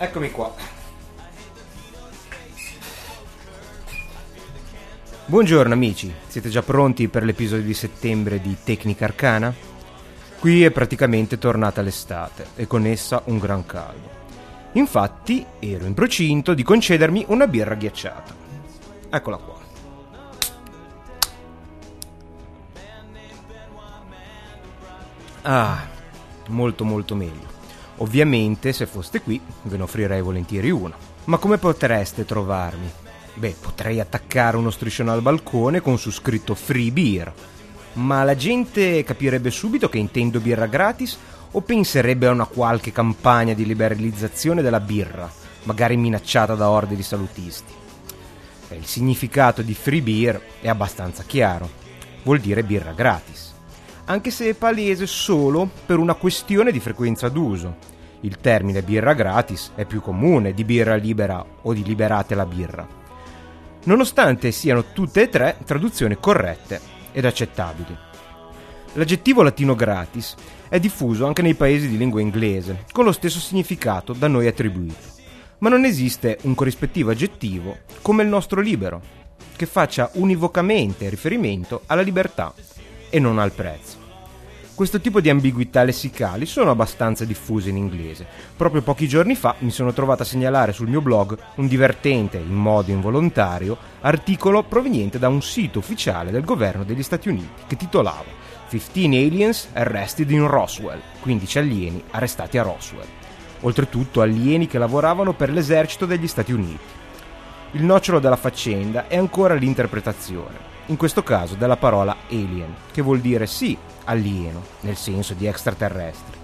Eccomi qua. Buongiorno amici, siete già pronti per l'episodio di settembre di Tecnica Arcana? Qui è praticamente tornata l'estate e con essa un gran caldo. Infatti ero in procinto di concedermi una birra ghiacciata. Eccola qua. Ah, molto molto meglio. Ovviamente se foste qui ve ne offrirei volentieri una. Ma come potreste trovarmi? Beh, potrei attaccare uno striscione al balcone con su scritto free beer. Ma la gente capirebbe subito che intendo birra gratis o penserebbe a una qualche campagna di liberalizzazione della birra, magari minacciata da orde di salutisti. Beh, il significato di free beer è abbastanza chiaro. Vuol dire birra gratis anche se è palese solo per una questione di frequenza d'uso. Il termine birra gratis è più comune di birra libera o di liberate la birra. Nonostante siano tutte e tre traduzioni corrette ed accettabili. L'aggettivo latino gratis è diffuso anche nei paesi di lingua inglese, con lo stesso significato da noi attribuito. Ma non esiste un corrispettivo aggettivo come il nostro libero, che faccia univocamente riferimento alla libertà e non al prezzo. Questo tipo di ambiguità lessicali sono abbastanza diffuse in inglese. Proprio pochi giorni fa mi sono trovato a segnalare sul mio blog un divertente, in modo involontario, articolo proveniente da un sito ufficiale del governo degli Stati Uniti che titolava 15 aliens arrested in Roswell, 15 alieni arrestati a Roswell. Oltretutto alieni che lavoravano per l'esercito degli Stati Uniti. Il nocciolo della faccenda è ancora l'interpretazione, in questo caso della parola alien, che vuol dire sì alieno, nel senso di extraterrestre,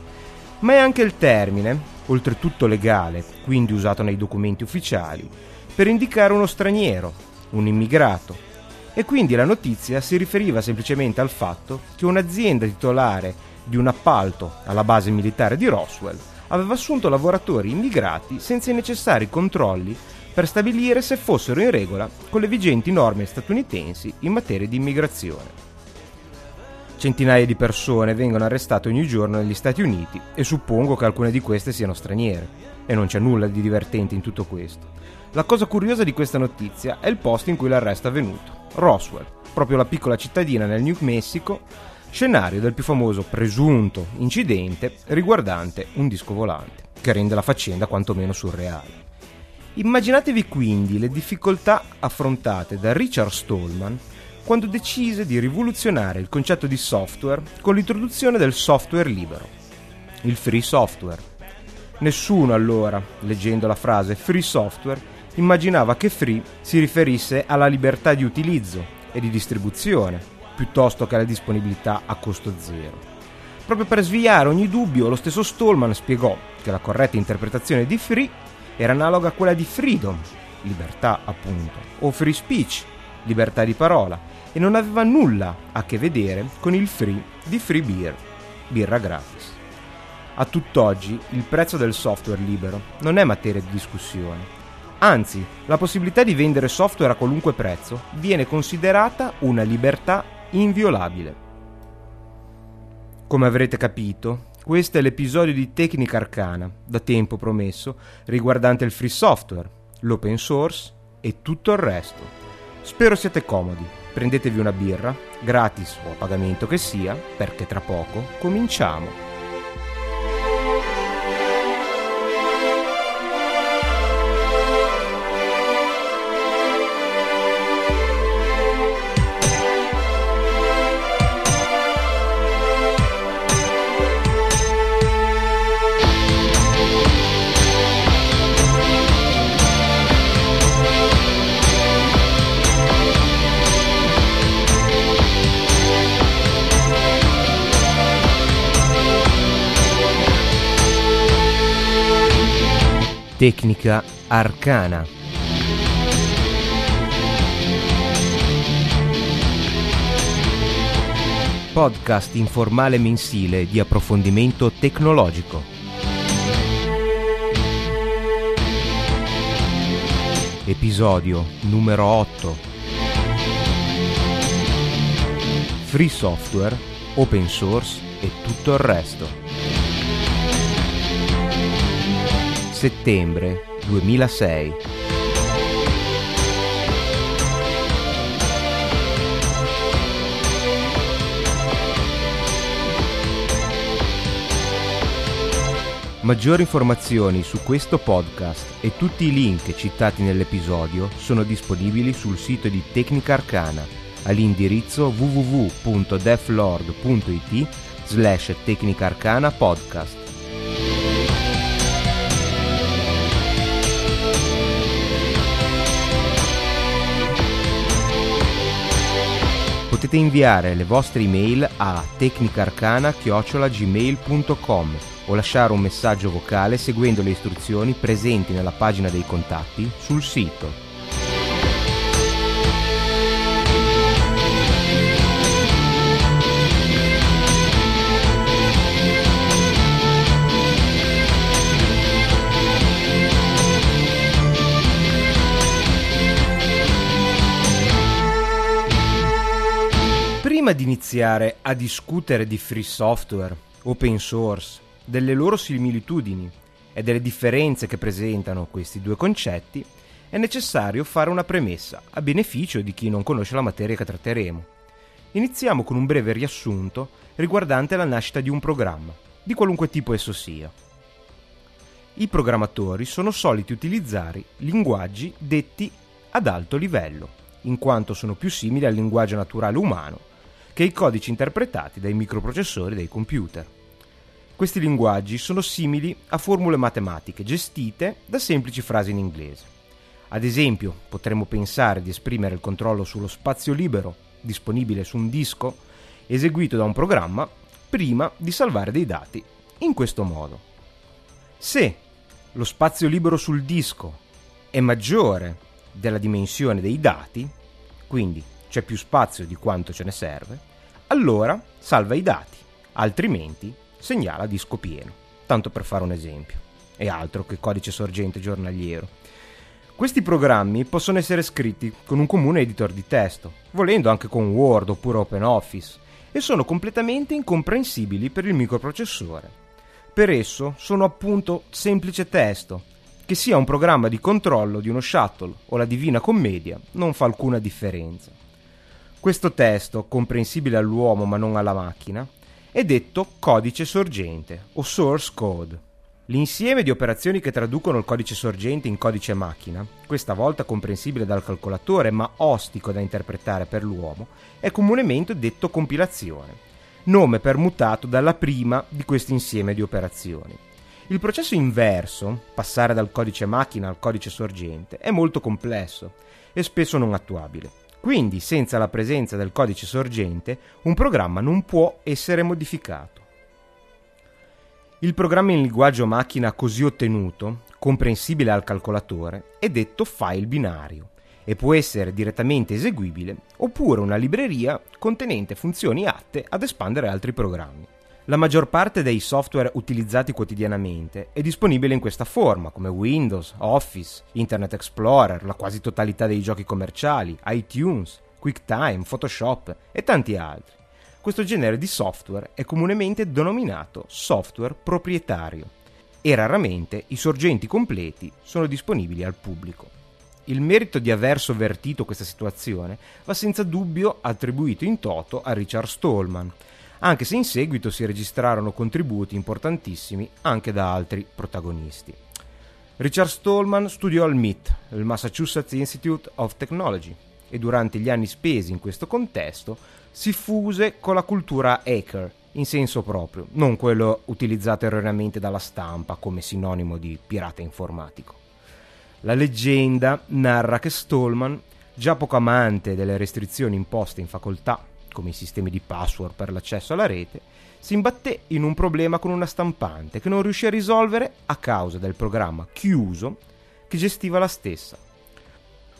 ma è anche il termine, oltretutto legale, quindi usato nei documenti ufficiali, per indicare uno straniero, un immigrato. E quindi la notizia si riferiva semplicemente al fatto che un'azienda titolare di un appalto alla base militare di Roswell aveva assunto lavoratori immigrati senza i necessari controlli per stabilire se fossero in regola con le vigenti norme statunitensi in materia di immigrazione. Centinaia di persone vengono arrestate ogni giorno negli Stati Uniti e suppongo che alcune di queste siano straniere. E non c'è nulla di divertente in tutto questo. La cosa curiosa di questa notizia è il posto in cui l'arresto è avvenuto, Roswell, proprio la piccola cittadina nel New Mexico, scenario del più famoso presunto incidente riguardante un disco volante, che rende la faccenda quantomeno surreale. Immaginatevi quindi le difficoltà affrontate da Richard Stallman quando decise di rivoluzionare il concetto di software con l'introduzione del software libero, il free software. Nessuno allora, leggendo la frase free software, immaginava che free si riferisse alla libertà di utilizzo e di distribuzione, piuttosto che alla disponibilità a costo zero. Proprio per sviare ogni dubbio, lo stesso Stallman spiegò che la corretta interpretazione di free era analoga a quella di freedom, libertà appunto, o free speech, libertà di parola, e non aveva nulla a che vedere con il free di free beer, birra gratis. A tutt'oggi il prezzo del software libero non è materia di discussione. Anzi, la possibilità di vendere software a qualunque prezzo viene considerata una libertà inviolabile. Come avrete capito, questo è l'episodio di Tecnica Arcana, da tempo promesso, riguardante il free software, l'open source e tutto il resto. Spero siate comodi prendetevi una birra, gratis o a pagamento che sia, perché tra poco cominciamo. Tecnica arcana. Podcast informale mensile di approfondimento tecnologico. Episodio numero 8. Free software, open source e tutto il resto. Settembre 2006. Maggiori informazioni su questo podcast e tutti i link citati nell'episodio sono disponibili sul sito di Tecnica Arcana all'indirizzo www.deflord.it slash Tecnica Podcast. Potete inviare le vostre email a tecnicarcana-gmail.com o lasciare un messaggio vocale seguendo le istruzioni presenti nella pagina dei contatti sul sito. Prima di iniziare a discutere di free software, open source, delle loro similitudini e delle differenze che presentano questi due concetti, è necessario fare una premessa a beneficio di chi non conosce la materia che tratteremo. Iniziamo con un breve riassunto riguardante la nascita di un programma, di qualunque tipo esso sia. I programmatori sono soliti utilizzare linguaggi detti ad alto livello, in quanto sono più simili al linguaggio naturale umano che i codici interpretati dai microprocessori dei computer. Questi linguaggi sono simili a formule matematiche gestite da semplici frasi in inglese. Ad esempio, potremmo pensare di esprimere il controllo sullo spazio libero disponibile su un disco eseguito da un programma prima di salvare dei dati in questo modo. Se lo spazio libero sul disco è maggiore della dimensione dei dati, quindi c'è più spazio di quanto ce ne serve, allora salva i dati, altrimenti segnala disco pieno, tanto per fare un esempio, e altro che codice sorgente giornaliero. Questi programmi possono essere scritti con un comune editor di testo, volendo anche con Word oppure OpenOffice, e sono completamente incomprensibili per il microprocessore. Per esso sono appunto semplice testo, che sia un programma di controllo di uno shuttle o la Divina Commedia non fa alcuna differenza. Questo testo, comprensibile all'uomo ma non alla macchina, è detto codice sorgente o source code. L'insieme di operazioni che traducono il codice sorgente in codice macchina, questa volta comprensibile dal calcolatore ma ostico da interpretare per l'uomo, è comunemente detto compilazione, nome permutato dalla prima di questo insieme di operazioni. Il processo inverso, passare dal codice macchina al codice sorgente, è molto complesso e spesso non attuabile. Quindi, senza la presenza del codice sorgente, un programma non può essere modificato. Il programma in linguaggio macchina così ottenuto, comprensibile al calcolatore, è detto file binario e può essere direttamente eseguibile oppure una libreria contenente funzioni atte ad espandere altri programmi. La maggior parte dei software utilizzati quotidianamente è disponibile in questa forma, come Windows, Office, Internet Explorer, la quasi totalità dei giochi commerciali, iTunes, QuickTime, Photoshop e tanti altri. Questo genere di software è comunemente denominato software proprietario e raramente i sorgenti completi sono disponibili al pubblico. Il merito di aver sovvertito questa situazione va senza dubbio attribuito in toto a Richard Stallman, anche se in seguito si registrarono contributi importantissimi anche da altri protagonisti. Richard Stallman studiò al MIT, il Massachusetts Institute of Technology, e durante gli anni spesi in questo contesto si fuse con la cultura hacker, in senso proprio, non quello utilizzato erroneamente dalla stampa come sinonimo di pirata informatico. La leggenda narra che Stallman, già poco amante delle restrizioni imposte in facoltà come i sistemi di password per l'accesso alla rete, si imbatté in un problema con una stampante che non riuscì a risolvere a causa del programma chiuso che gestiva la stessa.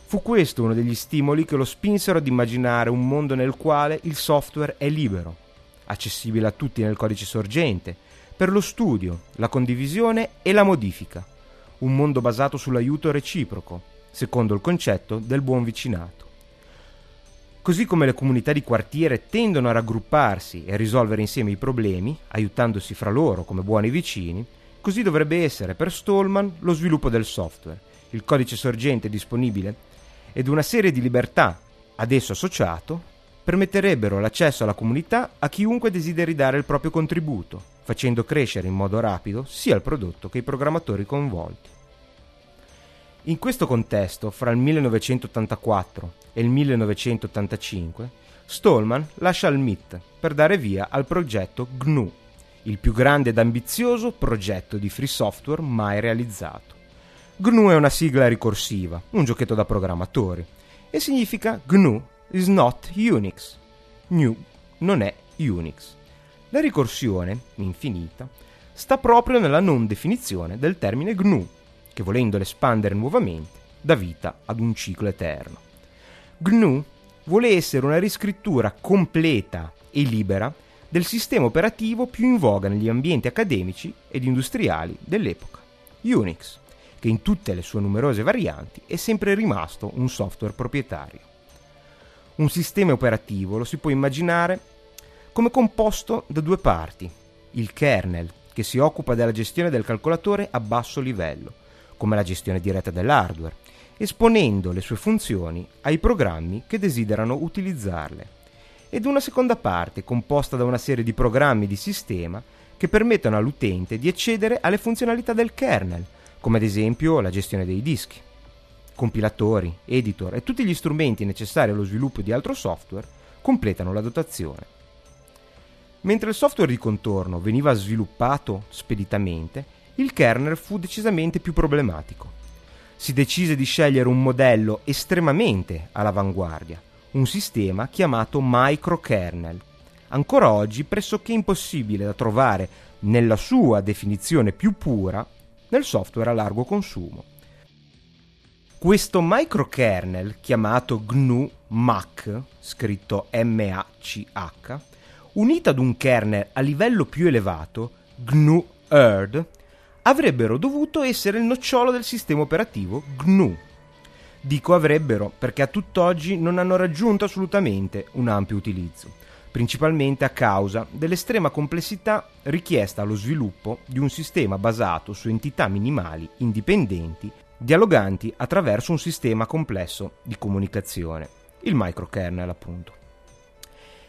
Fu questo uno degli stimoli che lo spinsero ad immaginare un mondo nel quale il software è libero, accessibile a tutti nel codice sorgente, per lo studio, la condivisione e la modifica. Un mondo basato sull'aiuto reciproco, secondo il concetto del buon vicinato. Così come le comunità di quartiere tendono a raggrupparsi e a risolvere insieme i problemi, aiutandosi fra loro come buoni vicini, così dovrebbe essere per Stallman lo sviluppo del software, il codice sorgente disponibile ed una serie di libertà ad esso associato permetterebbero l'accesso alla comunità a chiunque desideri dare il proprio contributo, facendo crescere in modo rapido sia il prodotto che i programmatori coinvolti. In questo contesto, fra il 1984 e il 1985, Stallman lascia il MIT per dare via al progetto GNU, il più grande ed ambizioso progetto di free software mai realizzato. GNU è una sigla ricorsiva, un giochetto da programmatori, e significa GNU is not Unix. GNU non è Unix. La ricorsione, infinita, sta proprio nella non definizione del termine GNU, che volendolo espandere nuovamente dà vita ad un ciclo eterno. GNU vuole essere una riscrittura completa e libera del sistema operativo più in voga negli ambienti accademici ed industriali dell'epoca, Unix, che in tutte le sue numerose varianti è sempre rimasto un software proprietario. Un sistema operativo lo si può immaginare come composto da due parti, il kernel, che si occupa della gestione del calcolatore a basso livello, come la gestione diretta dell'hardware, esponendo le sue funzioni ai programmi che desiderano utilizzarle, ed una seconda parte composta da una serie di programmi di sistema che permettono all'utente di accedere alle funzionalità del kernel, come ad esempio la gestione dei dischi compilatori, editor e tutti gli strumenti necessari allo sviluppo di altro software completano la dotazione. Mentre il software di contorno veniva sviluppato speditamente, il kernel fu decisamente più problematico. Si decise di scegliere un modello estremamente all'avanguardia, un sistema chiamato microkernel, ancora oggi pressoché impossibile da trovare nella sua definizione più pura nel software a largo consumo. Questo microkernel chiamato GNU Mach, scritto M-A-C-H, unito ad un kernel a livello più elevato, GNU Erd, avrebbero dovuto essere il nocciolo del sistema operativo GNU. Dico avrebbero perché a tutt'oggi non hanno raggiunto assolutamente un ampio utilizzo, principalmente a causa dell'estrema complessità richiesta allo sviluppo di un sistema basato su entità minimali indipendenti dialoganti attraverso un sistema complesso di comunicazione, il microkernel appunto.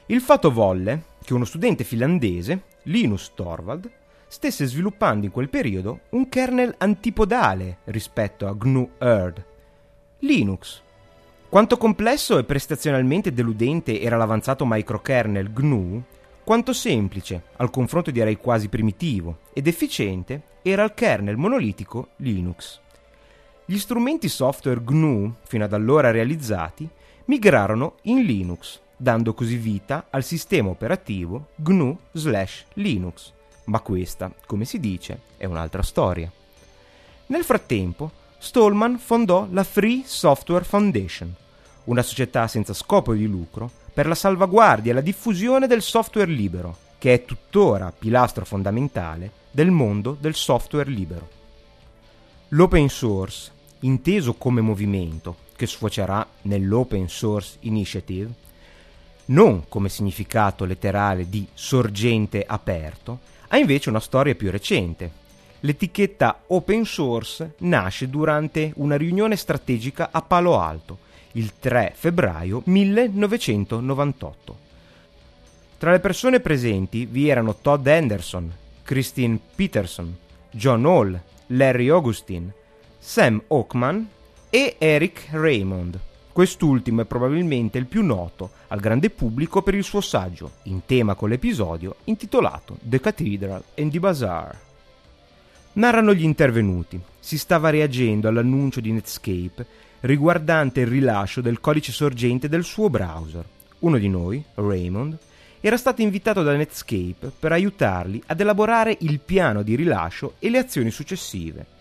Il fatto volle che uno studente finlandese, Linus Torvald, stesse sviluppando in quel periodo un kernel antipodale rispetto a GNU Erd, Linux. Quanto complesso e prestazionalmente deludente era l'avanzato microkernel GNU, quanto semplice, al confronto direi quasi primitivo, ed efficiente era il kernel monolitico Linux. Gli strumenti software GNU, fino ad allora realizzati, migrarono in Linux, dando così vita al sistema operativo GNU/Linux. Ma questa, come si dice, è un'altra storia. Nel frattempo, Stallman fondò la Free Software Foundation, una società senza scopo di lucro per la salvaguardia e la diffusione del software libero, che è tuttora pilastro fondamentale del mondo del software libero. L'open source inteso come movimento, che sfocerà nell'Open Source Initiative, non come significato letterale di sorgente aperto, ha invece una storia più recente. L'etichetta open source nasce durante una riunione strategica a Palo Alto, il 3 febbraio 1998. Tra le persone presenti vi erano Todd Anderson, Christine Peterson, John Hall, Larry Augustine, Sam Oakman e Eric Raymond. Quest'ultimo è probabilmente il più noto al grande pubblico per il suo saggio, in tema con l'episodio, intitolato The Cathedral and the Bazaar. Narrano gli intervenuti. Si stava reagendo all'annuncio di Netscape riguardante il rilascio del codice sorgente del suo browser. Uno di noi, Raymond, era stato invitato da Netscape per aiutarli ad elaborare il piano di rilascio e le azioni successive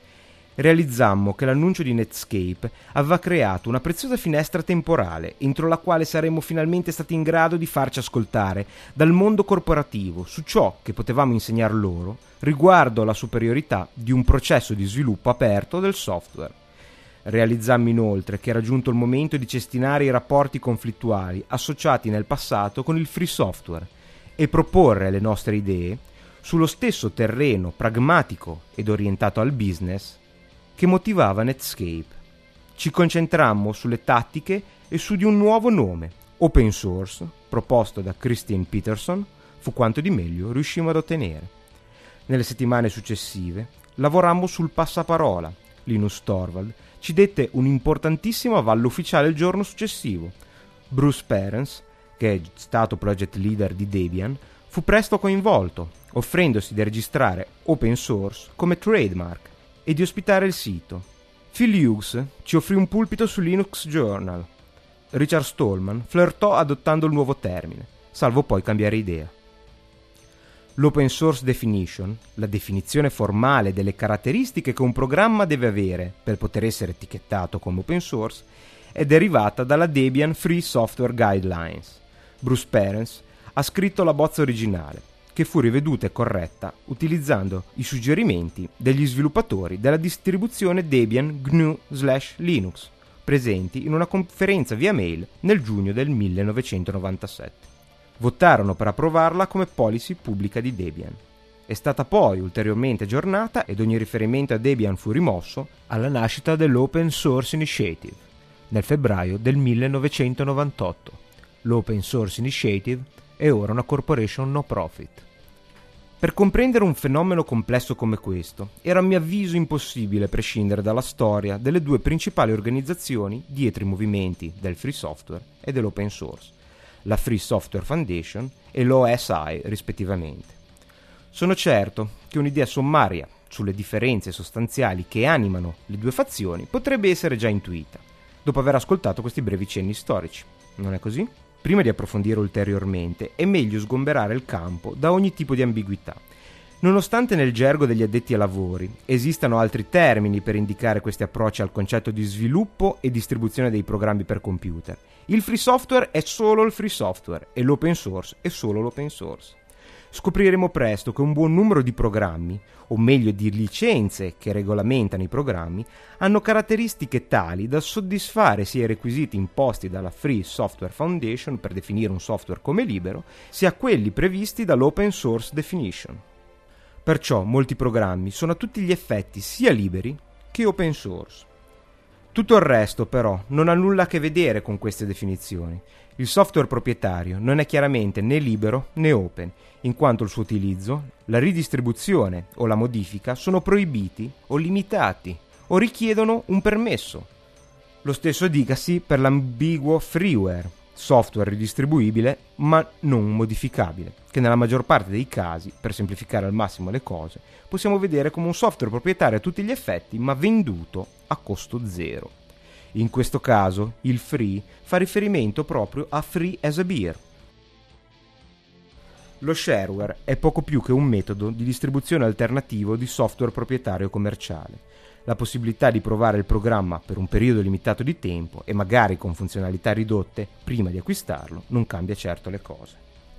realizzammo che l'annuncio di Netscape aveva creato una preziosa finestra temporale entro la quale saremmo finalmente stati in grado di farci ascoltare dal mondo corporativo su ciò che potevamo insegnar loro riguardo alla superiorità di un processo di sviluppo aperto del software. Realizzammo inoltre che era giunto il momento di cestinare i rapporti conflittuali associati nel passato con il free software e proporre le nostre idee sullo stesso terreno pragmatico ed orientato al business che motivava Netscape. Ci concentrammo sulle tattiche e su di un nuovo nome, open source, proposto da Christine Peterson, fu quanto di meglio riuscimmo ad ottenere. Nelle settimane successive lavorammo sul passaparola. Linus Torvald ci dette un importantissimo avallo ufficiale il giorno successivo. Bruce Perens, che è stato project leader di Debian, fu presto coinvolto, offrendosi di registrare open source come trademark e di ospitare il sito. Phil Hughes ci offrì un pulpito su Linux Journal. Richard Stallman flirtò adottando il nuovo termine, salvo poi cambiare idea. L'open source definition, la definizione formale delle caratteristiche che un programma deve avere per poter essere etichettato come open source, è derivata dalla Debian Free Software Guidelines. Bruce Perens ha scritto la bozza originale, che fu riveduta e corretta utilizzando i suggerimenti degli sviluppatori della distribuzione Debian GNU/Linux, presenti in una conferenza via mail nel giugno del 1997. Votarono per approvarla come policy pubblica di Debian. È stata poi ulteriormente aggiornata ed ogni riferimento a Debian fu rimosso alla nascita dell'Open Source Initiative nel febbraio del 1998. L'Open Source Initiative è ora una corporation no profit. Per comprendere un fenomeno complesso come questo, era a mio avviso impossibile prescindere dalla storia delle due principali organizzazioni dietro i movimenti del free software e dell'open source, la Free Software Foundation e l'OSI rispettivamente. Sono certo che un'idea sommaria sulle differenze sostanziali che animano le due fazioni potrebbe essere già intuita, dopo aver ascoltato questi brevi cenni storici. Non è così? Prima di approfondire ulteriormente, è meglio sgomberare il campo da ogni tipo di ambiguità. Nonostante nel gergo degli addetti ai lavori esistano altri termini per indicare questi approcci al concetto di sviluppo e distribuzione dei programmi per computer, il free software è solo il free software e l'open source è solo l'open source. Scopriremo presto che un buon numero di programmi, o meglio di licenze che regolamentano i programmi, hanno caratteristiche tali da soddisfare sia i requisiti imposti dalla Free Software Foundation per definire un software come libero, sia quelli previsti dall'Open Source Definition. Perciò molti programmi sono a tutti gli effetti sia liberi che open source. Tutto il resto, però, non ha nulla a che vedere con queste definizioni. Il software proprietario non è chiaramente né libero né open, in quanto il suo utilizzo, la ridistribuzione o la modifica sono proibiti o limitati o richiedono un permesso. Lo stesso dicasi per l'ambiguo freeware, software ridistribuibile ma non modificabile, che nella maggior parte dei casi, per semplificare al massimo le cose, possiamo vedere come un software proprietario a tutti gli effetti ma venduto a costo zero. In questo caso il free fa riferimento proprio a free as a beer. Lo shareware è poco più che un metodo di distribuzione alternativo di software proprietario commerciale. La possibilità di provare il programma per un periodo limitato di tempo e magari con funzionalità ridotte prima di acquistarlo non cambia certo le cose.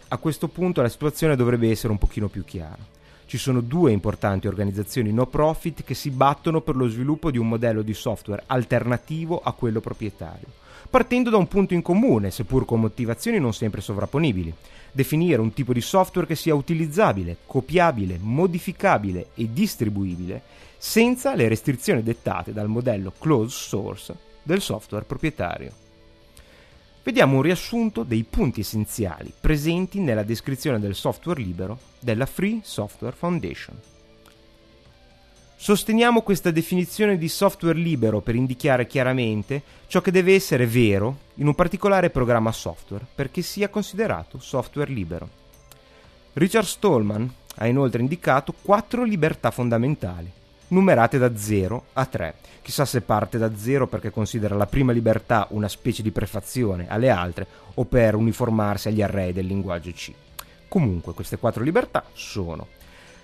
A questo punto la situazione dovrebbe essere un pochino più chiara ci sono due importanti organizzazioni no profit che si battono per lo sviluppo di un modello di software alternativo a quello proprietario, partendo da un punto in comune, seppur con motivazioni non sempre sovrapponibili, definire un tipo di software che sia utilizzabile, copiabile, modificabile e distribuibile senza le restrizioni dettate dal modello closed source del software proprietario vediamo un riassunto dei punti essenziali presenti nella descrizione del software libero della Free Software Foundation. Sosteniamo questa definizione di software libero per indicare chiaramente ciò che deve essere vero in un particolare programma software perché sia considerato software libero. Richard Stallman ha inoltre indicato quattro libertà fondamentali numerate da 0 a 3. Chissà se parte da 0 perché considera la prima libertà una specie di prefazione alle altre o per uniformarsi agli array del linguaggio C. Comunque queste quattro libertà sono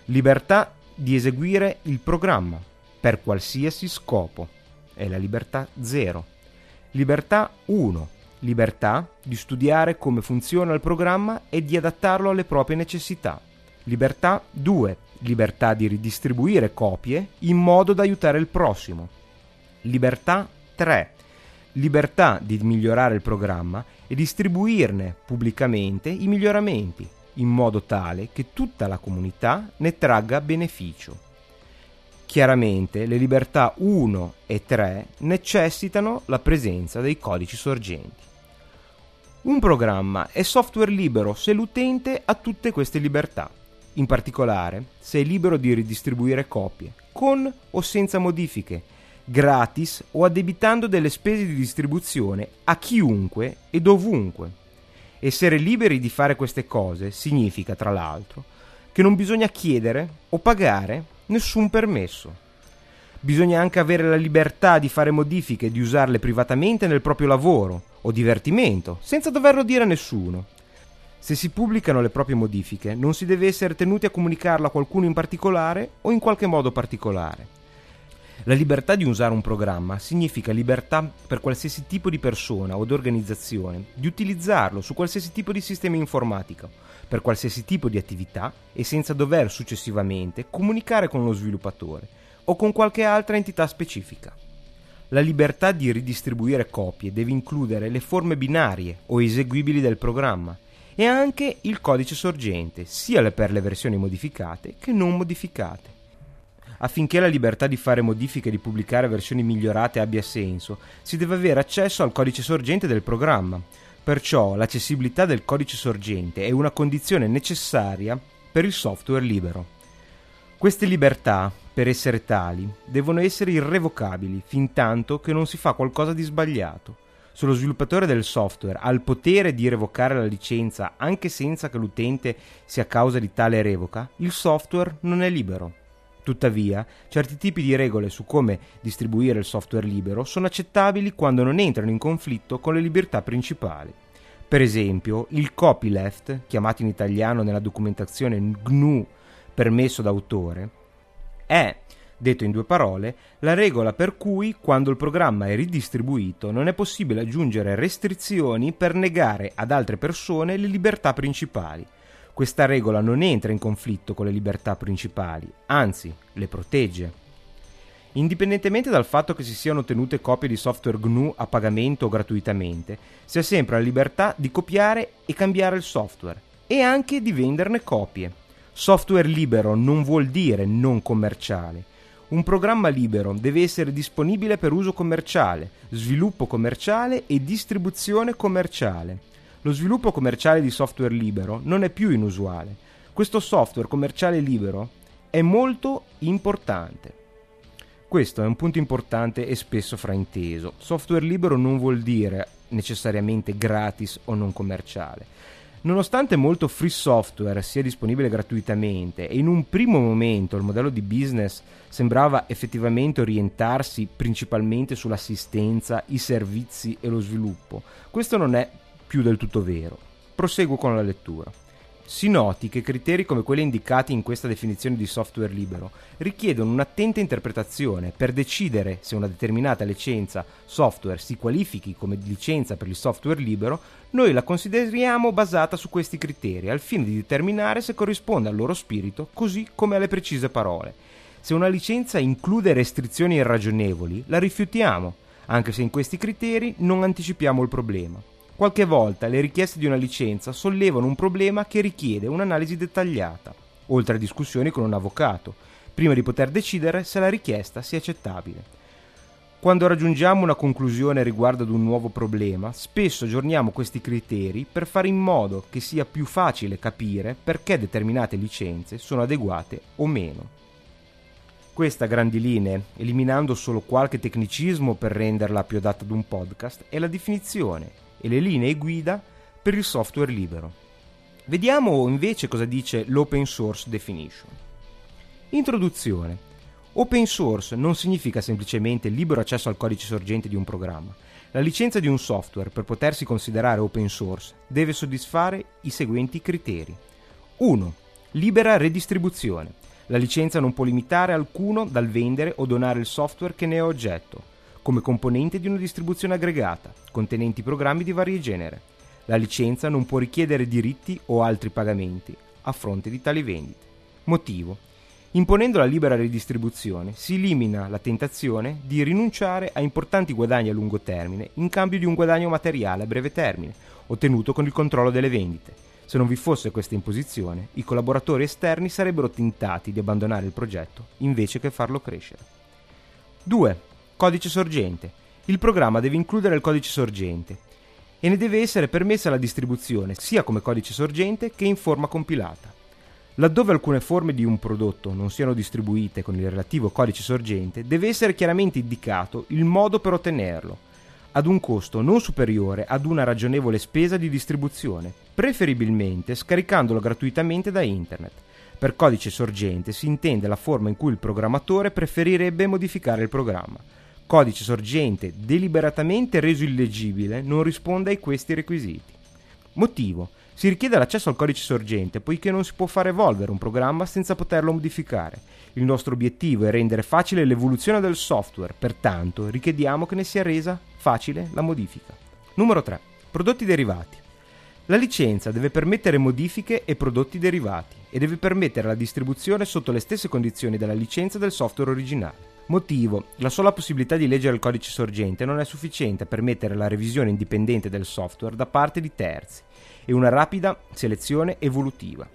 libertà di eseguire il programma per qualsiasi scopo, è la libertà 0. Libertà 1, libertà di studiare come funziona il programma e di adattarlo alle proprie necessità. Libertà 2, libertà di ridistribuire copie in modo da aiutare il prossimo. Libertà 3. Libertà di migliorare il programma e distribuirne pubblicamente i miglioramenti. in modo tale che tutta la comunità ne tragga beneficio. Chiaramente le libertà 1 e 3 necessitano la presenza dei codici sorgenti. Un programma è software libero se l'utente ha tutte queste libertà, in particolare se è libero di ridistribuire copie, con o senza modifiche, gratis o addebitando delle spese di distribuzione a chiunque e dovunque. Essere liberi di fare queste cose significa, tra l'altro, che non bisogna chiedere o pagare nessun permesso. Bisogna anche avere la libertà di fare modifiche e di usarle privatamente nel proprio lavoro o divertimento, senza doverlo dire a nessuno. Se si pubblicano le proprie modifiche, non si deve essere tenuti a comunicarlo a qualcuno in particolare o in qualche modo particolare. La libertà di usare un programma significa libertà per qualsiasi tipo di persona o di organizzazione di utilizzarlo su qualsiasi tipo di sistema informatico, per qualsiasi tipo di attività e senza dover successivamente comunicare con lo sviluppatore o con qualche altra entità specifica. La libertà di ridistribuire copie deve includere le forme binarie o eseguibili del programma e anche il codice sorgente, sia per le versioni modificate che non modificate. Affinché la libertà di fare modifiche e di pubblicare versioni migliorate abbia senso, si deve avere accesso al codice sorgente del programma. Perciò l'accessibilità del codice sorgente è una condizione necessaria per il software libero. Queste libertà, per essere tali, devono essere irrevocabili fin tanto che non si fa qualcosa di sbagliato. Se lo sviluppatore del software ha il potere di revocare la licenza anche senza che l'utente sia causa di tale revoca, il software non è libero. Tuttavia, certi tipi di regole su come distribuire il software libero sono accettabili quando non entrano in conflitto con le libertà principali. Per esempio, il copyleft, chiamato in italiano nella documentazione GNU permesso d'autore, è, detto in due parole, la regola per cui quando il programma è ridistribuito non è possibile aggiungere restrizioni per negare ad altre persone le libertà principali questa regola non entra in conflitto con le libertà principali, anzi le protegge. Indipendentemente dal fatto che si siano ottenute copie di software GNU a pagamento o gratuitamente, si ha sempre la libertà di copiare e cambiare il software e anche di venderne copie. Software libero non vuol dire non commerciale. Un programma libero deve essere disponibile per uso commerciale, sviluppo commerciale e distribuzione commerciale. Lo sviluppo commerciale di software libero non è più inusuale. Questo software commerciale libero è molto importante. Questo è un punto importante e spesso frainteso. Software libero non vuol dire necessariamente gratis o non commerciale. Nonostante molto free software sia disponibile gratuitamente e in un primo momento il modello di business sembrava effettivamente orientarsi principalmente sull'assistenza, i servizi e lo sviluppo, questo non è più del tutto vero. Proseguo con la lettura. Si noti che criteri come quelli indicati in questa definizione di software libero richiedono un'attenta interpretazione per decidere se una determinata licenza software si qualifichi come licenza per il software libero, noi la consideriamo basata su questi criteri al fine di determinare se corrisponde al loro spirito così come alle precise parole. Se una licenza include restrizioni irragionevoli, la rifiutiamo, anche se in questi criteri non anticipiamo il problema. Qualche volta le richieste di una licenza sollevano un problema che richiede un'analisi dettagliata, oltre a discussioni con un avvocato, prima di poter decidere se la richiesta sia accettabile. Quando raggiungiamo una conclusione riguardo ad un nuovo problema, spesso aggiorniamo questi criteri per fare in modo che sia più facile capire perché determinate licenze sono adeguate o meno. Questa a grandi linee, eliminando solo qualche tecnicismo per renderla più adatta ad un podcast, è la definizione e le linee guida per il software libero. Vediamo invece cosa dice l'Open Source Definition. Introduzione. Open source non significa semplicemente libero accesso al codice sorgente di un programma. La licenza di un software per potersi considerare open source deve soddisfare i seguenti criteri. 1. Libera redistribuzione. La licenza non può limitare alcuno dal vendere o donare il software che ne è oggetto come componente di una distribuzione aggregata, contenenti programmi di vario genere. La licenza non può richiedere diritti o altri pagamenti a fronte di tali vendite. Motivo. Imponendo la libera ridistribuzione si elimina la tentazione di rinunciare a importanti guadagni a lungo termine in cambio di un guadagno materiale a breve termine, ottenuto con il controllo delle vendite. Se non vi fosse questa imposizione, i collaboratori esterni sarebbero tentati di abbandonare il progetto invece che farlo crescere. 2. Codice sorgente. Il programma deve includere il codice sorgente e ne deve essere permessa la distribuzione sia come codice sorgente che in forma compilata. Laddove alcune forme di un prodotto non siano distribuite con il relativo codice sorgente, deve essere chiaramente indicato il modo per ottenerlo, ad un costo non superiore ad una ragionevole spesa di distribuzione, preferibilmente scaricandolo gratuitamente da internet. Per codice sorgente si intende la forma in cui il programmatore preferirebbe modificare il programma codice sorgente deliberatamente reso illeggibile non risponde a questi requisiti. Motivo. Si richiede l'accesso al codice sorgente poiché non si può far evolvere un programma senza poterlo modificare. Il nostro obiettivo è rendere facile l'evoluzione del software, pertanto richiediamo che ne sia resa facile la modifica. Numero 3. Prodotti derivati. La licenza deve permettere modifiche e prodotti derivati e deve permettere la distribuzione sotto le stesse condizioni della licenza del software originale. Motivo. La sola possibilità di leggere il codice sorgente non è sufficiente a permettere la revisione indipendente del software da parte di terzi e una rapida selezione evolutiva.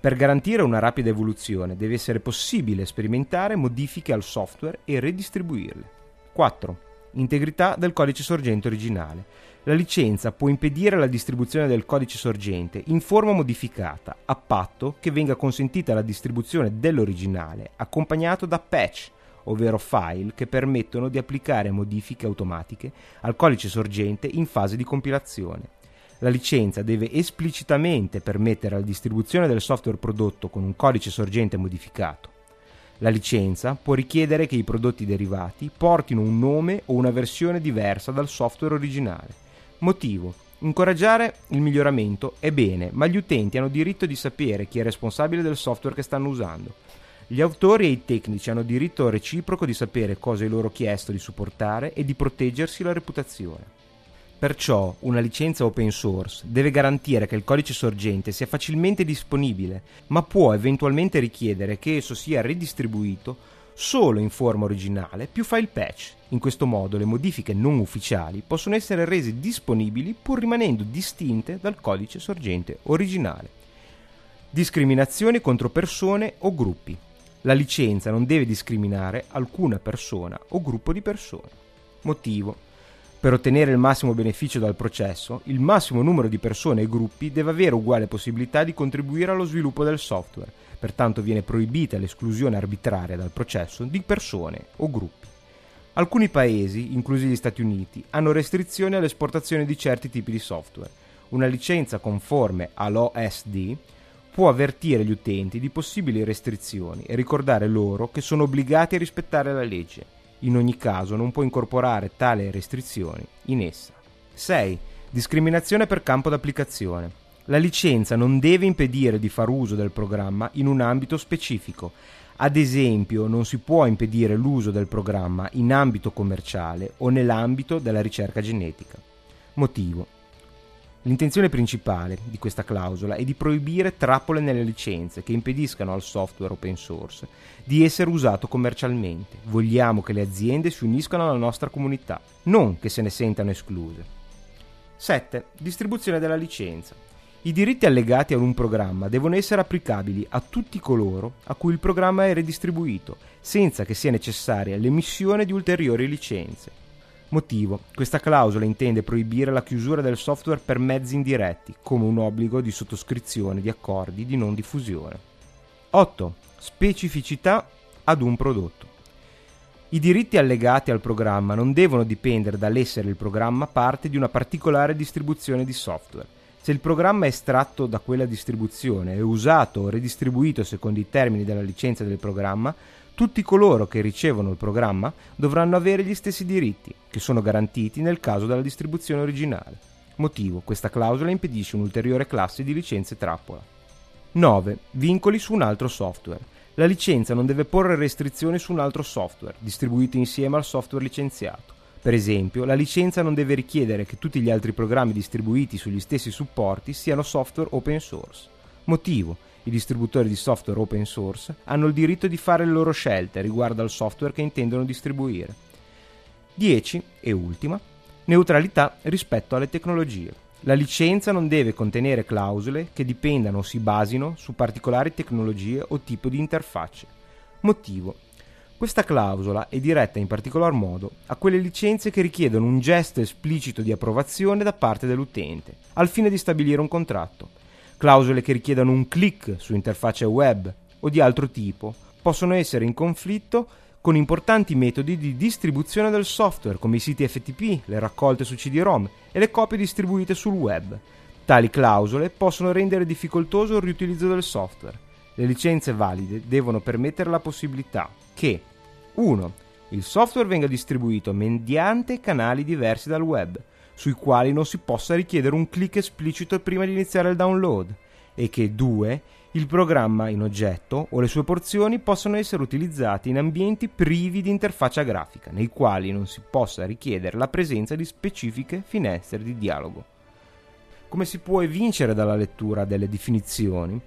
Per garantire una rapida evoluzione deve essere possibile sperimentare modifiche al software e redistribuirle. 4. Integrità del codice sorgente originale. La licenza può impedire la distribuzione del codice sorgente in forma modificata, a patto che venga consentita la distribuzione dell'originale accompagnato da patch ovvero file che permettono di applicare modifiche automatiche al codice sorgente in fase di compilazione. La licenza deve esplicitamente permettere la distribuzione del software prodotto con un codice sorgente modificato. La licenza può richiedere che i prodotti derivati portino un nome o una versione diversa dal software originale. Motivo. Incoraggiare il miglioramento è bene, ma gli utenti hanno diritto di sapere chi è responsabile del software che stanno usando. Gli autori e i tecnici hanno diritto reciproco di sapere cosa è loro chiesto di supportare e di proteggersi la reputazione. Perciò una licenza open source deve garantire che il codice sorgente sia facilmente disponibile, ma può eventualmente richiedere che esso sia ridistribuito solo in forma originale più file patch. In questo modo le modifiche non ufficiali possono essere rese disponibili pur rimanendo distinte dal codice sorgente originale. Discriminazioni contro persone o gruppi. La licenza non deve discriminare alcuna persona o gruppo di persone. Motivo. Per ottenere il massimo beneficio dal processo, il massimo numero di persone e gruppi deve avere uguale possibilità di contribuire allo sviluppo del software, pertanto viene proibita l'esclusione arbitraria dal processo di persone o gruppi. Alcuni paesi, inclusi gli Stati Uniti, hanno restrizioni all'esportazione di certi tipi di software. Una licenza conforme all'OSD può avvertire gli utenti di possibili restrizioni e ricordare loro che sono obbligati a rispettare la legge. In ogni caso non può incorporare tali restrizioni in essa. 6. Discriminazione per campo d'applicazione. La licenza non deve impedire di far uso del programma in un ambito specifico. Ad esempio, non si può impedire l'uso del programma in ambito commerciale o nell'ambito della ricerca genetica. Motivo. L'intenzione principale di questa clausola è di proibire trappole nelle licenze che impediscano al software open source di essere usato commercialmente. Vogliamo che le aziende si uniscano alla nostra comunità, non che se ne sentano escluse. 7. Distribuzione della licenza. I diritti allegati ad un programma devono essere applicabili a tutti coloro a cui il programma è redistribuito, senza che sia necessaria l'emissione di ulteriori licenze. Motivo. Questa clausola intende proibire la chiusura del software per mezzi indiretti, come un obbligo di sottoscrizione di accordi di non diffusione. 8. Specificità ad un prodotto. I diritti allegati al programma non devono dipendere dall'essere il programma parte di una particolare distribuzione di software. Se il programma è estratto da quella distribuzione e usato o redistribuito secondo i termini della licenza del programma, tutti coloro che ricevono il programma dovranno avere gli stessi diritti, che sono garantiti nel caso della distribuzione originale. Motivo, questa clausola impedisce un'ulteriore classe di licenze trappola. 9. Vincoli su un altro software. La licenza non deve porre restrizioni su un altro software, distribuito insieme al software licenziato. Per esempio, la licenza non deve richiedere che tutti gli altri programmi distribuiti sugli stessi supporti siano software open source. Motivo, i distributori di software open source hanno il diritto di fare le loro scelte riguardo al software che intendono distribuire. 10. E ultima, neutralità rispetto alle tecnologie. La licenza non deve contenere clausole che dipendano o si basino su particolari tecnologie o tipo di interfacce. Motivo. Questa clausola è diretta in particolar modo a quelle licenze che richiedono un gesto esplicito di approvazione da parte dell'utente, al fine di stabilire un contratto. Clausole che richiedono un click su interfacce web o di altro tipo possono essere in conflitto con importanti metodi di distribuzione del software come i siti FTP, le raccolte su CD-ROM e le copie distribuite sul web. Tali clausole possono rendere difficoltoso il riutilizzo del software. Le licenze valide devono permettere la possibilità che 1. Il software venga distribuito mediante canali diversi dal web, sui quali non si possa richiedere un click esplicito prima di iniziare il download, e che 2 il programma in oggetto o le sue porzioni possono essere utilizzati in ambienti privi di interfaccia grafica, nei quali non si possa richiedere la presenza di specifiche finestre di dialogo. Come si può evincere dalla lettura delle definizioni,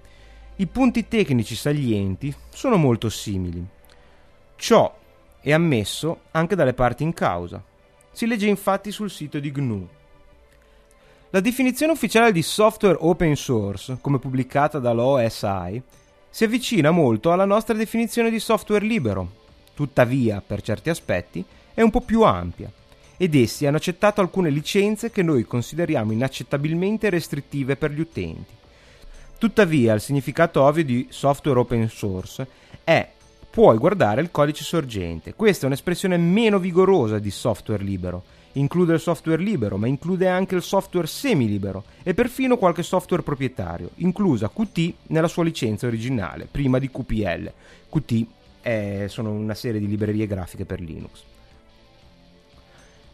i punti tecnici salienti sono molto simili. Ciò è ammesso anche dalle parti in causa. Si legge infatti sul sito di GNU la definizione ufficiale di software open source, come pubblicata dall'OSI, si avvicina molto alla nostra definizione di software libero, tuttavia, per certi aspetti, è un po' più ampia, ed essi hanno accettato alcune licenze che noi consideriamo inaccettabilmente restrittive per gli utenti. Tuttavia, il significato ovvio di software open source è puoi guardare il codice sorgente. Questa è un'espressione meno vigorosa di software libero, Include il software libero, ma include anche il software semi-libero e perfino qualche software proprietario, inclusa Qt nella sua licenza originale, prima di QPL. Qt è, sono una serie di librerie grafiche per Linux.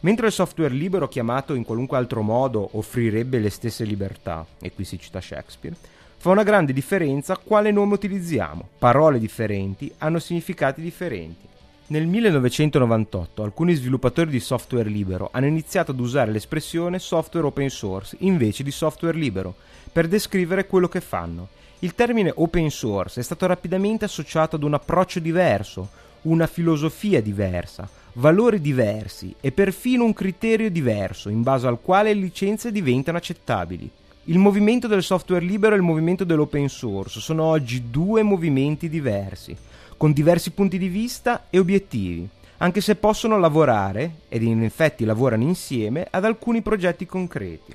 Mentre il software libero chiamato in qualunque altro modo offrirebbe le stesse libertà, e qui si cita Shakespeare, fa una grande differenza quale nome utilizziamo. Parole differenti hanno significati differenti. Nel 1998 alcuni sviluppatori di software libero hanno iniziato ad usare l'espressione software open source invece di software libero per descrivere quello che fanno. Il termine open source è stato rapidamente associato ad un approccio diverso, una filosofia diversa, valori diversi e perfino un criterio diverso in base al quale le licenze diventano accettabili. Il movimento del software libero e il movimento dell'open source sono oggi due movimenti diversi con diversi punti di vista e obiettivi, anche se possono lavorare, ed in effetti lavorano insieme, ad alcuni progetti concreti.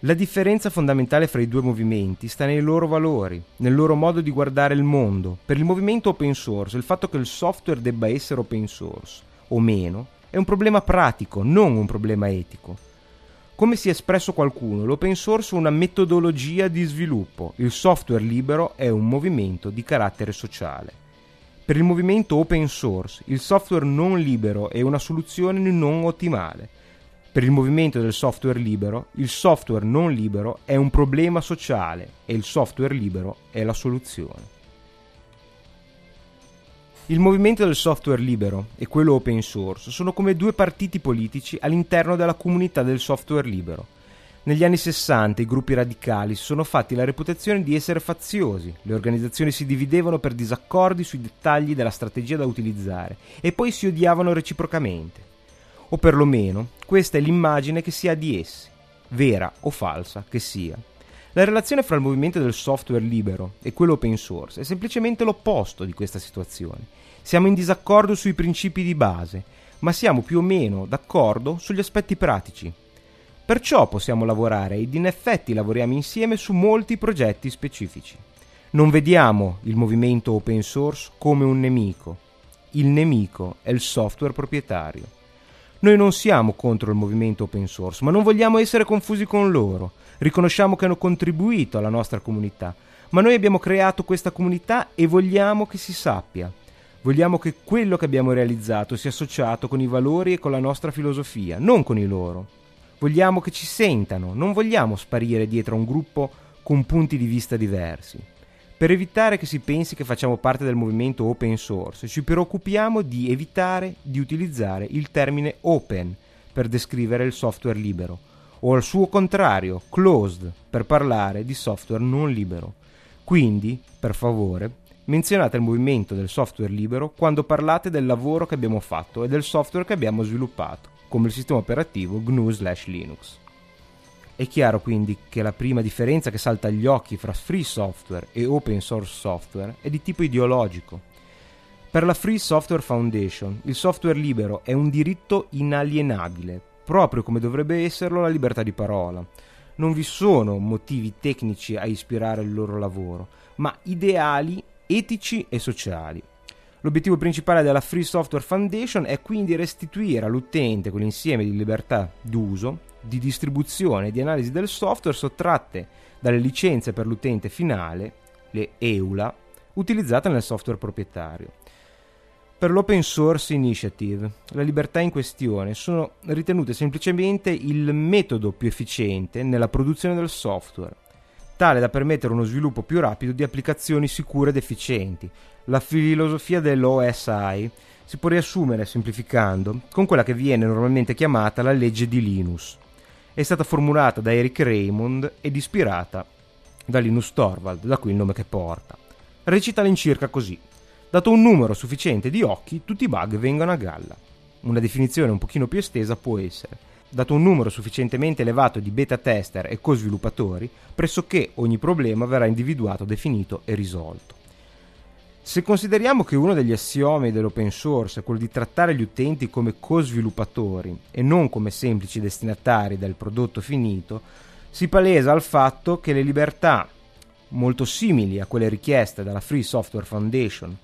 La differenza fondamentale fra i due movimenti sta nei loro valori, nel loro modo di guardare il mondo. Per il movimento open source, il fatto che il software debba essere open source o meno è un problema pratico, non un problema etico. Come si è espresso qualcuno, l'open source è una metodologia di sviluppo, il software libero è un movimento di carattere sociale. Per il movimento open source, il software non libero è una soluzione non ottimale. Per il movimento del software libero, il software non libero è un problema sociale e il software libero è la soluzione. Il movimento del software libero e quello open source sono come due partiti politici all'interno della comunità del software libero. Negli anni 60 i gruppi radicali si sono fatti la reputazione di essere faziosi, le organizzazioni si dividevano per disaccordi sui dettagli della strategia da utilizzare e poi si odiavano reciprocamente. O perlomeno questa è l'immagine che si ha di essi, vera o falsa che sia. La relazione fra il movimento del software libero e quello open source è semplicemente l'opposto di questa situazione. Siamo in disaccordo sui principi di base, ma siamo più o meno d'accordo sugli aspetti pratici, Perciò possiamo lavorare ed in effetti lavoriamo insieme su molti progetti specifici. Non vediamo il movimento open source come un nemico. Il nemico è il software proprietario. Noi non siamo contro il movimento open source, ma non vogliamo essere confusi con loro. Riconosciamo che hanno contribuito alla nostra comunità, ma noi abbiamo creato questa comunità e vogliamo che si sappia. Vogliamo che quello che abbiamo realizzato sia associato con i valori e con la nostra filosofia, non con i loro. Vogliamo che ci sentano, non vogliamo sparire dietro a un gruppo con punti di vista diversi. Per evitare che si pensi che facciamo parte del movimento open source, ci preoccupiamo di evitare di utilizzare il termine open per descrivere il software libero, o al suo contrario, closed per parlare di software non libero. Quindi, per favore, menzionate il movimento del software libero quando parlate del lavoro che abbiamo fatto e del software che abbiamo sviluppato come il sistema operativo GNU/Linux. È chiaro quindi che la prima differenza che salta agli occhi fra free software e open source software è di tipo ideologico. Per la Free Software Foundation il software libero è un diritto inalienabile, proprio come dovrebbe esserlo la libertà di parola. Non vi sono motivi tecnici a ispirare il loro lavoro, ma ideali etici e sociali. L'obiettivo principale della Free Software Foundation è quindi restituire all'utente quell'insieme di libertà d'uso di distribuzione e di analisi del software sottratte dalle licenze per l'utente finale, le EULA, utilizzate nel software proprietario. Per l'Open Source Initiative, la libertà in questione sono ritenute semplicemente il metodo più efficiente nella produzione del software, tale da permettere uno sviluppo più rapido di applicazioni sicure ed efficienti. La filosofia dell'OSI si può riassumere, semplificando, con quella che viene normalmente chiamata la legge di Linus è stata formulata da Eric Raymond ed ispirata da Linus Torvald, da qui il nome che porta. Recita all'incirca così. Dato un numero sufficiente di occhi, tutti i bug vengono a galla. Una definizione un pochino più estesa può essere dato un numero sufficientemente elevato di beta tester e co-sviluppatori, pressoché ogni problema verrà individuato, definito e risolto. Se consideriamo che uno degli assiomi dell'open source è quello di trattare gli utenti come co-sviluppatori e non come semplici destinatari del prodotto finito, si palesa al fatto che le libertà, molto simili a quelle richieste dalla Free Software Foundation,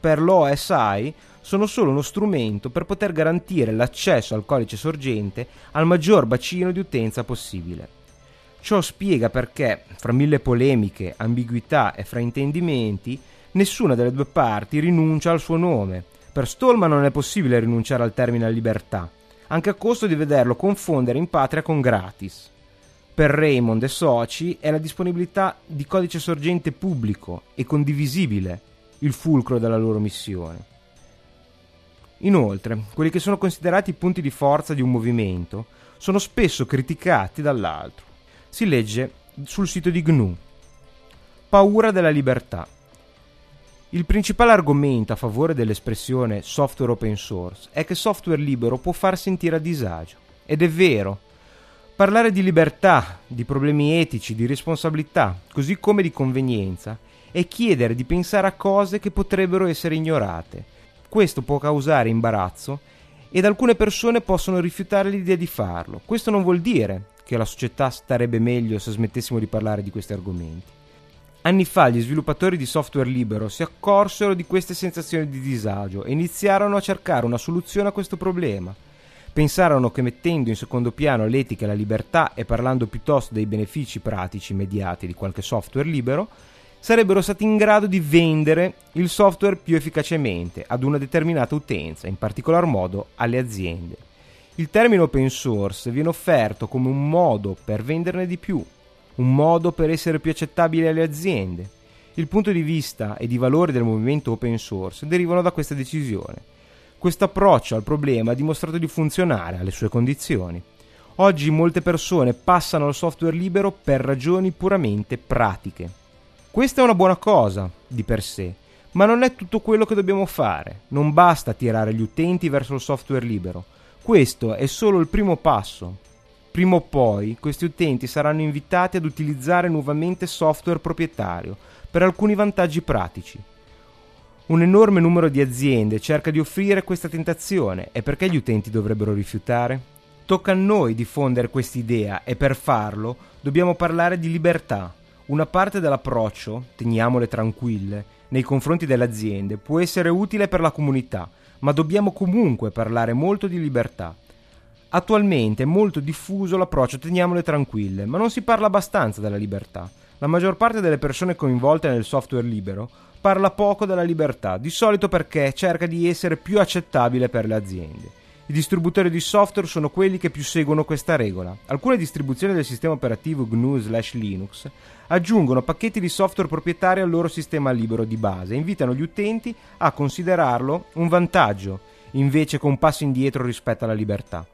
per l'OSI sono solo uno strumento per poter garantire l'accesso al codice sorgente al maggior bacino di utenza possibile. Ciò spiega perché, fra mille polemiche, ambiguità e fraintendimenti, nessuna delle due parti rinuncia al suo nome. Per Stallman non è possibile rinunciare al termine libertà, anche a costo di vederlo confondere in patria con gratis. Per Raymond e soci è la disponibilità di codice sorgente pubblico e condivisibile il fulcro della loro missione. Inoltre, quelli che sono considerati i punti di forza di un movimento sono spesso criticati dall'altro. Si legge sul sito di GNU. Paura della libertà. Il principale argomento a favore dell'espressione software open source è che software libero può far sentire a disagio. Ed è vero. Parlare di libertà, di problemi etici, di responsabilità, così come di convenienza, è chiedere di pensare a cose che potrebbero essere ignorate. Questo può causare imbarazzo ed alcune persone possono rifiutare l'idea di farlo. Questo non vuol dire che la società starebbe meglio se smettessimo di parlare di questi argomenti. Anni fa gli sviluppatori di software libero si accorsero di queste sensazioni di disagio e iniziarono a cercare una soluzione a questo problema. Pensarono che mettendo in secondo piano l'etica e la libertà e parlando piuttosto dei benefici pratici immediati di qualche software libero, sarebbero stati in grado di vendere il software più efficacemente ad una determinata utenza, in particolar modo alle aziende. Il termine open source viene offerto come un modo per venderne di più, un modo per essere più accettabile alle aziende. Il punto di vista e i valori del movimento open source derivano da questa decisione. Questo approccio al problema ha dimostrato di funzionare alle sue condizioni. Oggi molte persone passano al software libero per ragioni puramente pratiche. Questa è una buona cosa di per sé, ma non è tutto quello che dobbiamo fare. Non basta tirare gli utenti verso il software libero. Questo è solo il primo passo. Prima o poi questi utenti saranno invitati ad utilizzare nuovamente software proprietario per alcuni vantaggi pratici. Un enorme numero di aziende cerca di offrire questa tentazione e perché gli utenti dovrebbero rifiutare? Tocca a noi diffondere quest'idea e per farlo dobbiamo parlare di libertà. Una parte dell'approccio, teniamole tranquille, nei confronti delle aziende può essere utile per la comunità, ma dobbiamo comunque parlare molto di libertà. Attualmente è molto diffuso l'approccio teniamole tranquille, ma non si parla abbastanza della libertà. La maggior parte delle persone coinvolte nel software libero parla poco della libertà, di solito perché cerca di essere più accettabile per le aziende. I distributori di software sono quelli che più seguono questa regola. Alcune distribuzioni del sistema operativo GNU/Linux aggiungono pacchetti di software proprietari al loro sistema libero di base e invitano gli utenti a considerarlo un vantaggio, invece che un passo indietro rispetto alla libertà.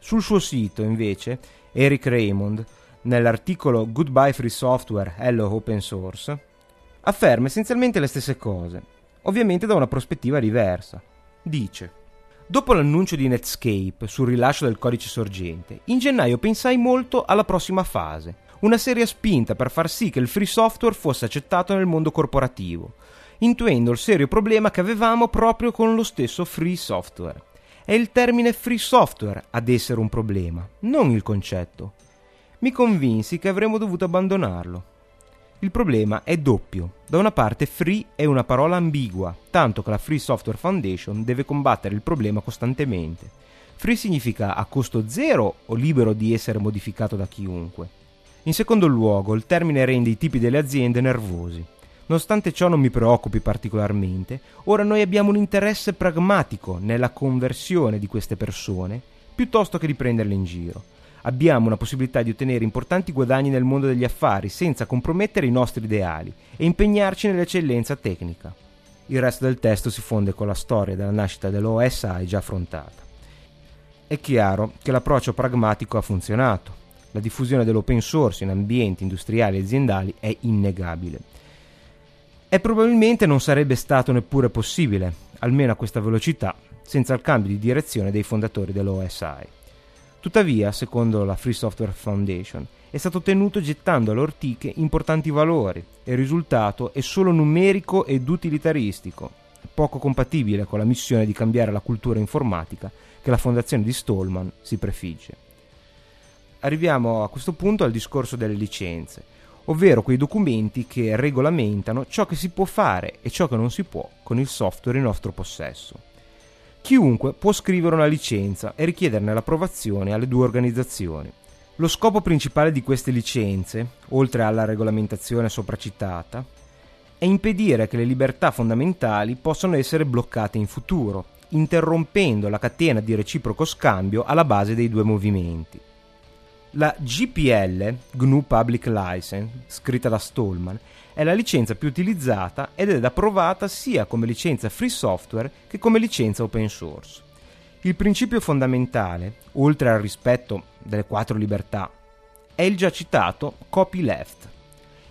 Sul suo sito, invece, Eric Raymond, nell'articolo Goodbye Free Software, Hello Open Source, afferma essenzialmente le stesse cose, ovviamente da una prospettiva diversa. Dice Dopo l'annuncio di Netscape sul rilascio del codice sorgente, in gennaio pensai molto alla prossima fase, una seria spinta per far sì che il free software fosse accettato nel mondo corporativo, intuendo il serio problema che avevamo proprio con lo stesso free software. È il termine free software ad essere un problema, non il concetto. Mi convinsi che avremmo dovuto abbandonarlo. Il problema è doppio. Da una parte free è una parola ambigua, tanto che la Free Software Foundation deve combattere il problema costantemente. Free significa a costo zero o libero di essere modificato da chiunque. In secondo luogo, il termine rende i tipi delle aziende nervosi. Nonostante ciò non mi preoccupi particolarmente, ora noi abbiamo un interesse pragmatico nella conversione di queste persone, piuttosto che di prenderle in giro abbiamo una possibilità di ottenere importanti guadagni nel mondo degli affari senza compromettere i nostri ideali e impegnarci nell'eccellenza tecnica. Il resto del testo si fonde con la storia della nascita dell'OSI già affrontata. È chiaro che l'approccio pragmatico ha funzionato. La diffusione dell'open source in ambienti industriali e aziendali è innegabile. E probabilmente non sarebbe stato neppure possibile, almeno a questa velocità, senza il cambio di direzione dei fondatori dell'OSI. Tuttavia, secondo la Free Software Foundation, è stato ottenuto gettando alle ortiche importanti valori e il risultato è solo numerico ed utilitaristico, poco compatibile con la missione di cambiare la cultura informatica che la fondazione di Stallman si prefigge. Arriviamo a questo punto al discorso delle licenze, ovvero quei documenti che regolamentano ciò che si può fare e ciò che non si può con il software in nostro possesso. Chiunque può scrivere una licenza e richiederne l'approvazione alle due organizzazioni. Lo scopo principale di queste licenze, oltre alla regolamentazione sopracitata, è impedire che le libertà fondamentali possano essere bloccate in futuro, interrompendo la catena di reciproco scambio alla base dei due movimenti. La GPL, GNU Public License, scritta da Stallman, è la licenza più utilizzata ed è approvata sia come licenza free software che come licenza open source. Il principio fondamentale, oltre al rispetto delle quattro libertà, è il già citato copyleft,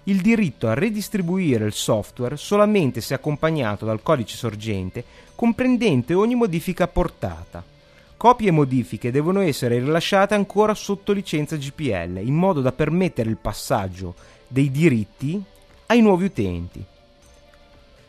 il diritto a redistribuire il software solamente se accompagnato dal codice sorgente comprendente ogni modifica apportata. Copie e modifiche devono essere rilasciate ancora sotto licenza GPL, in modo da permettere il passaggio dei diritti ai nuovi utenti.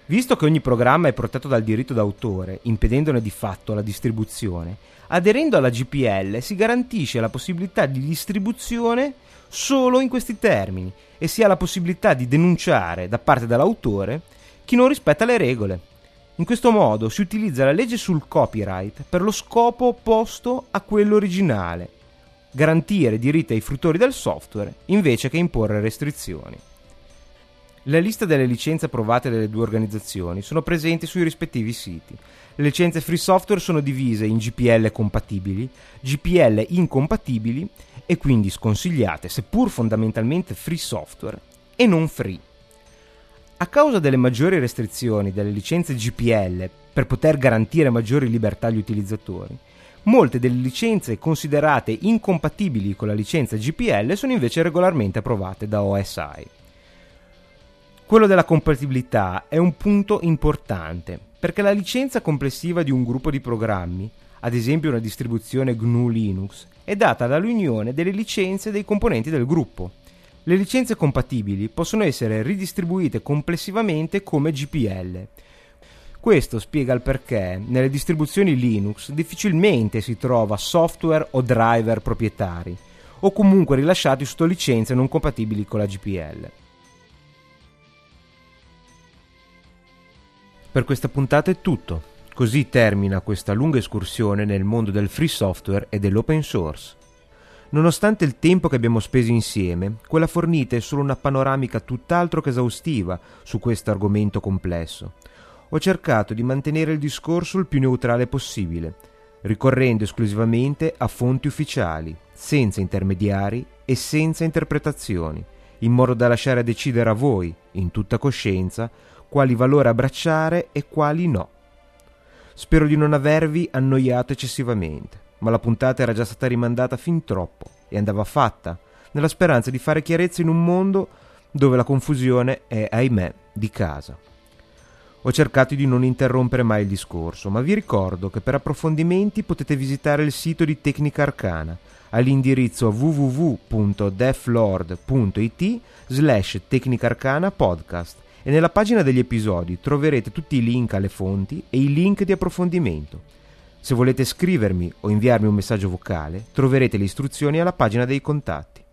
Visto che ogni programma è protetto dal diritto d'autore, impedendone di fatto la distribuzione, aderendo alla GPL si garantisce la possibilità di distribuzione solo in questi termini e si ha la possibilità di denunciare da parte dell'autore chi non rispetta le regole. In questo modo si utilizza la legge sul copyright per lo scopo opposto a quello originale, garantire diritti ai fruttori del software invece che imporre restrizioni. La lista delle licenze approvate dalle due organizzazioni sono presenti sui rispettivi siti. Le licenze free software sono divise in GPL compatibili, GPL incompatibili e quindi sconsigliate, seppur fondamentalmente free software, e non free. A causa delle maggiori restrizioni delle licenze GPL per poter garantire maggiori libertà agli utilizzatori, molte delle licenze considerate incompatibili con la licenza GPL sono invece regolarmente approvate da OSI. Quello della compatibilità è un punto importante, perché la licenza complessiva di un gruppo di programmi, ad esempio una distribuzione GNU Linux, è data dall'unione delle licenze dei componenti del gruppo. Le licenze compatibili possono essere ridistribuite complessivamente come GPL. Questo spiega il perché nelle distribuzioni Linux difficilmente si trova software o driver proprietari, o comunque rilasciati sotto licenze non compatibili con la GPL. Per questa puntata è tutto. Così termina questa lunga escursione nel mondo del free software e dell'open source. Nonostante il tempo che abbiamo speso insieme, quella fornita è solo una panoramica tutt'altro che esaustiva su questo argomento complesso. Ho cercato di mantenere il discorso il più neutrale possibile, ricorrendo esclusivamente a fonti ufficiali, senza intermediari e senza interpretazioni, in modo da lasciare a decidere a voi, in tutta coscienza, quali valori abbracciare e quali no. Spero di non avervi annoiato eccessivamente, ma la puntata era già stata rimandata fin troppo e andava fatta, nella speranza di fare chiarezza in un mondo dove la confusione è, ahimè, di casa. Ho cercato di non interrompere mai il discorso, ma vi ricordo che per approfondimenti potete visitare il sito di Tecnica Arcana all'indirizzo www.deflord.it slash Tecnica podcast e nella pagina degli episodi troverete tutti i link alle fonti e i link di approfondimento. Se volete scrivermi o inviarmi un messaggio vocale, troverete le istruzioni alla pagina dei contatti.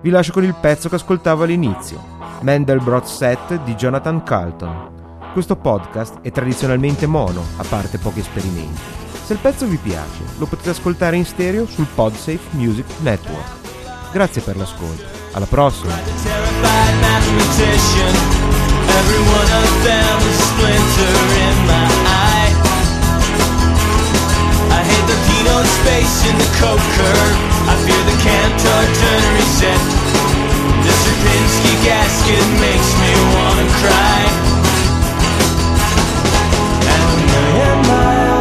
Vi lascio con il pezzo che ascoltavo all'inizio, Mandelbrot Set di Jonathan Carlton. Questo podcast è tradizionalmente mono, a parte pochi esperimenti. Se il pezzo vi piace, lo potete ascoltare in stereo sul Podsafe Music Network. Grazie per l'ascolto. Alla prossima! Space in the coke curve I fear the Cantor turn reset The Sierpinski gasket makes me wanna cry. Million miles away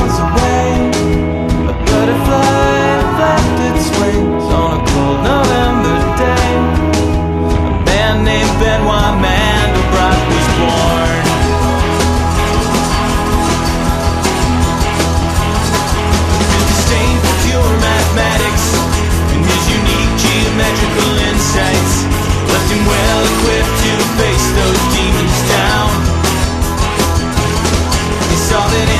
face those demons down. It's all that